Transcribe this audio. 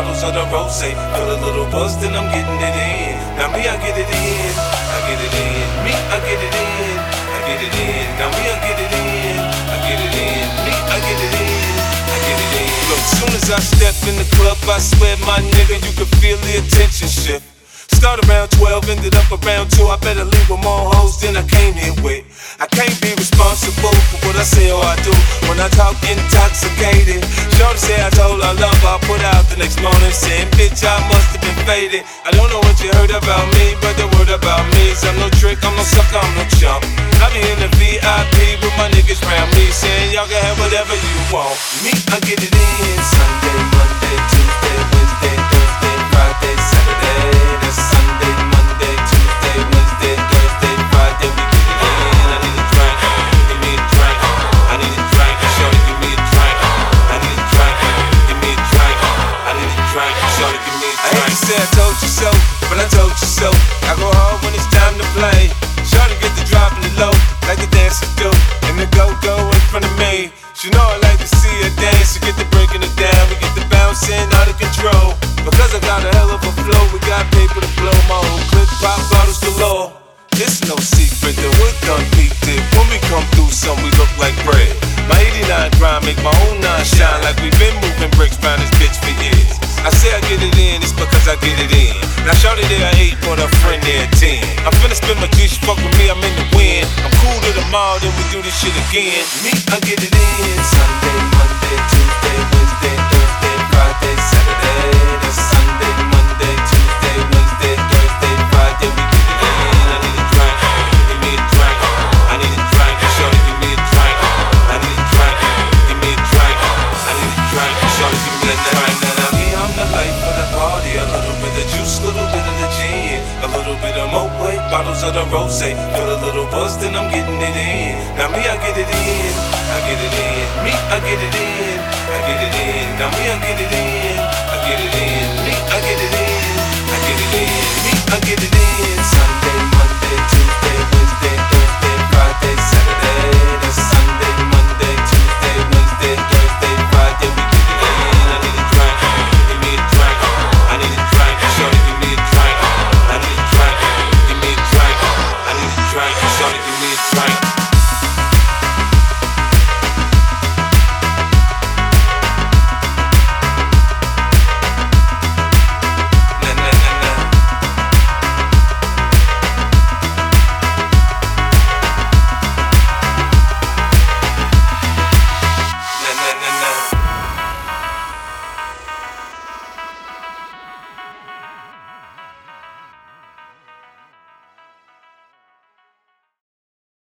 bottles of the rose. Feel a little buzz, then I'm getting it in. Now me, I get it in, I get it in. Me, I get it in, I get it in. Now me, I get it in, I get it in. Me, I get it in, I get it in. Look, soon as I step in the club, I swear, my nigga, you can feel the attention shift. Start around 12, ended up around 2. I better leave with more hoes than I came here with. I can't be responsible for what I say or I do when I talk intoxicated. Shorty say I told her love. I put out next morning saying, Bitch, I must have been faded. I don't know what you heard about me, but the word about me is I'm no trick, I'm no sucker, I'm no chump. I be in the VIP with my niggas round me saying, Y'all can have whatever you want. Me, I get it in Sunday, She know I like to see her dance. We get the breaking it down, we get the bouncing out of control. Because I got a hell of a flow, we got paper to blow. My whole clip pop bottles galore. It's no secret that we're done peaked it. When we come through, some we look like bread. My 89 grind make my own nine shine like we've been moving bricks round this bitch for years. I say I get it in, it's because I get it in. Now shorty there at eight, but a friend there ten. I'm finna spend my juice, fuck with me, I'm in the wind. I'm cool to the do this shit again. Me, I get it in. Sunday, Monday, Tuesday, Wednesday, Thursday, Friday, Saturday. That's Sunday, Monday, Tuesday, Wednesday, Thursday, Friday. We get it in. I need a drink, give me a drink. I need a drink, shorty, give me a drink. I need a drink, give me a drink. I need a drink, shorty, give me a drink. Bottles of the rose. Feel a little buzz, then I'm getting it in. Now me, I get it in, I get it in. Me, I get it in, I get it in. Now me, I get it in, I get it in.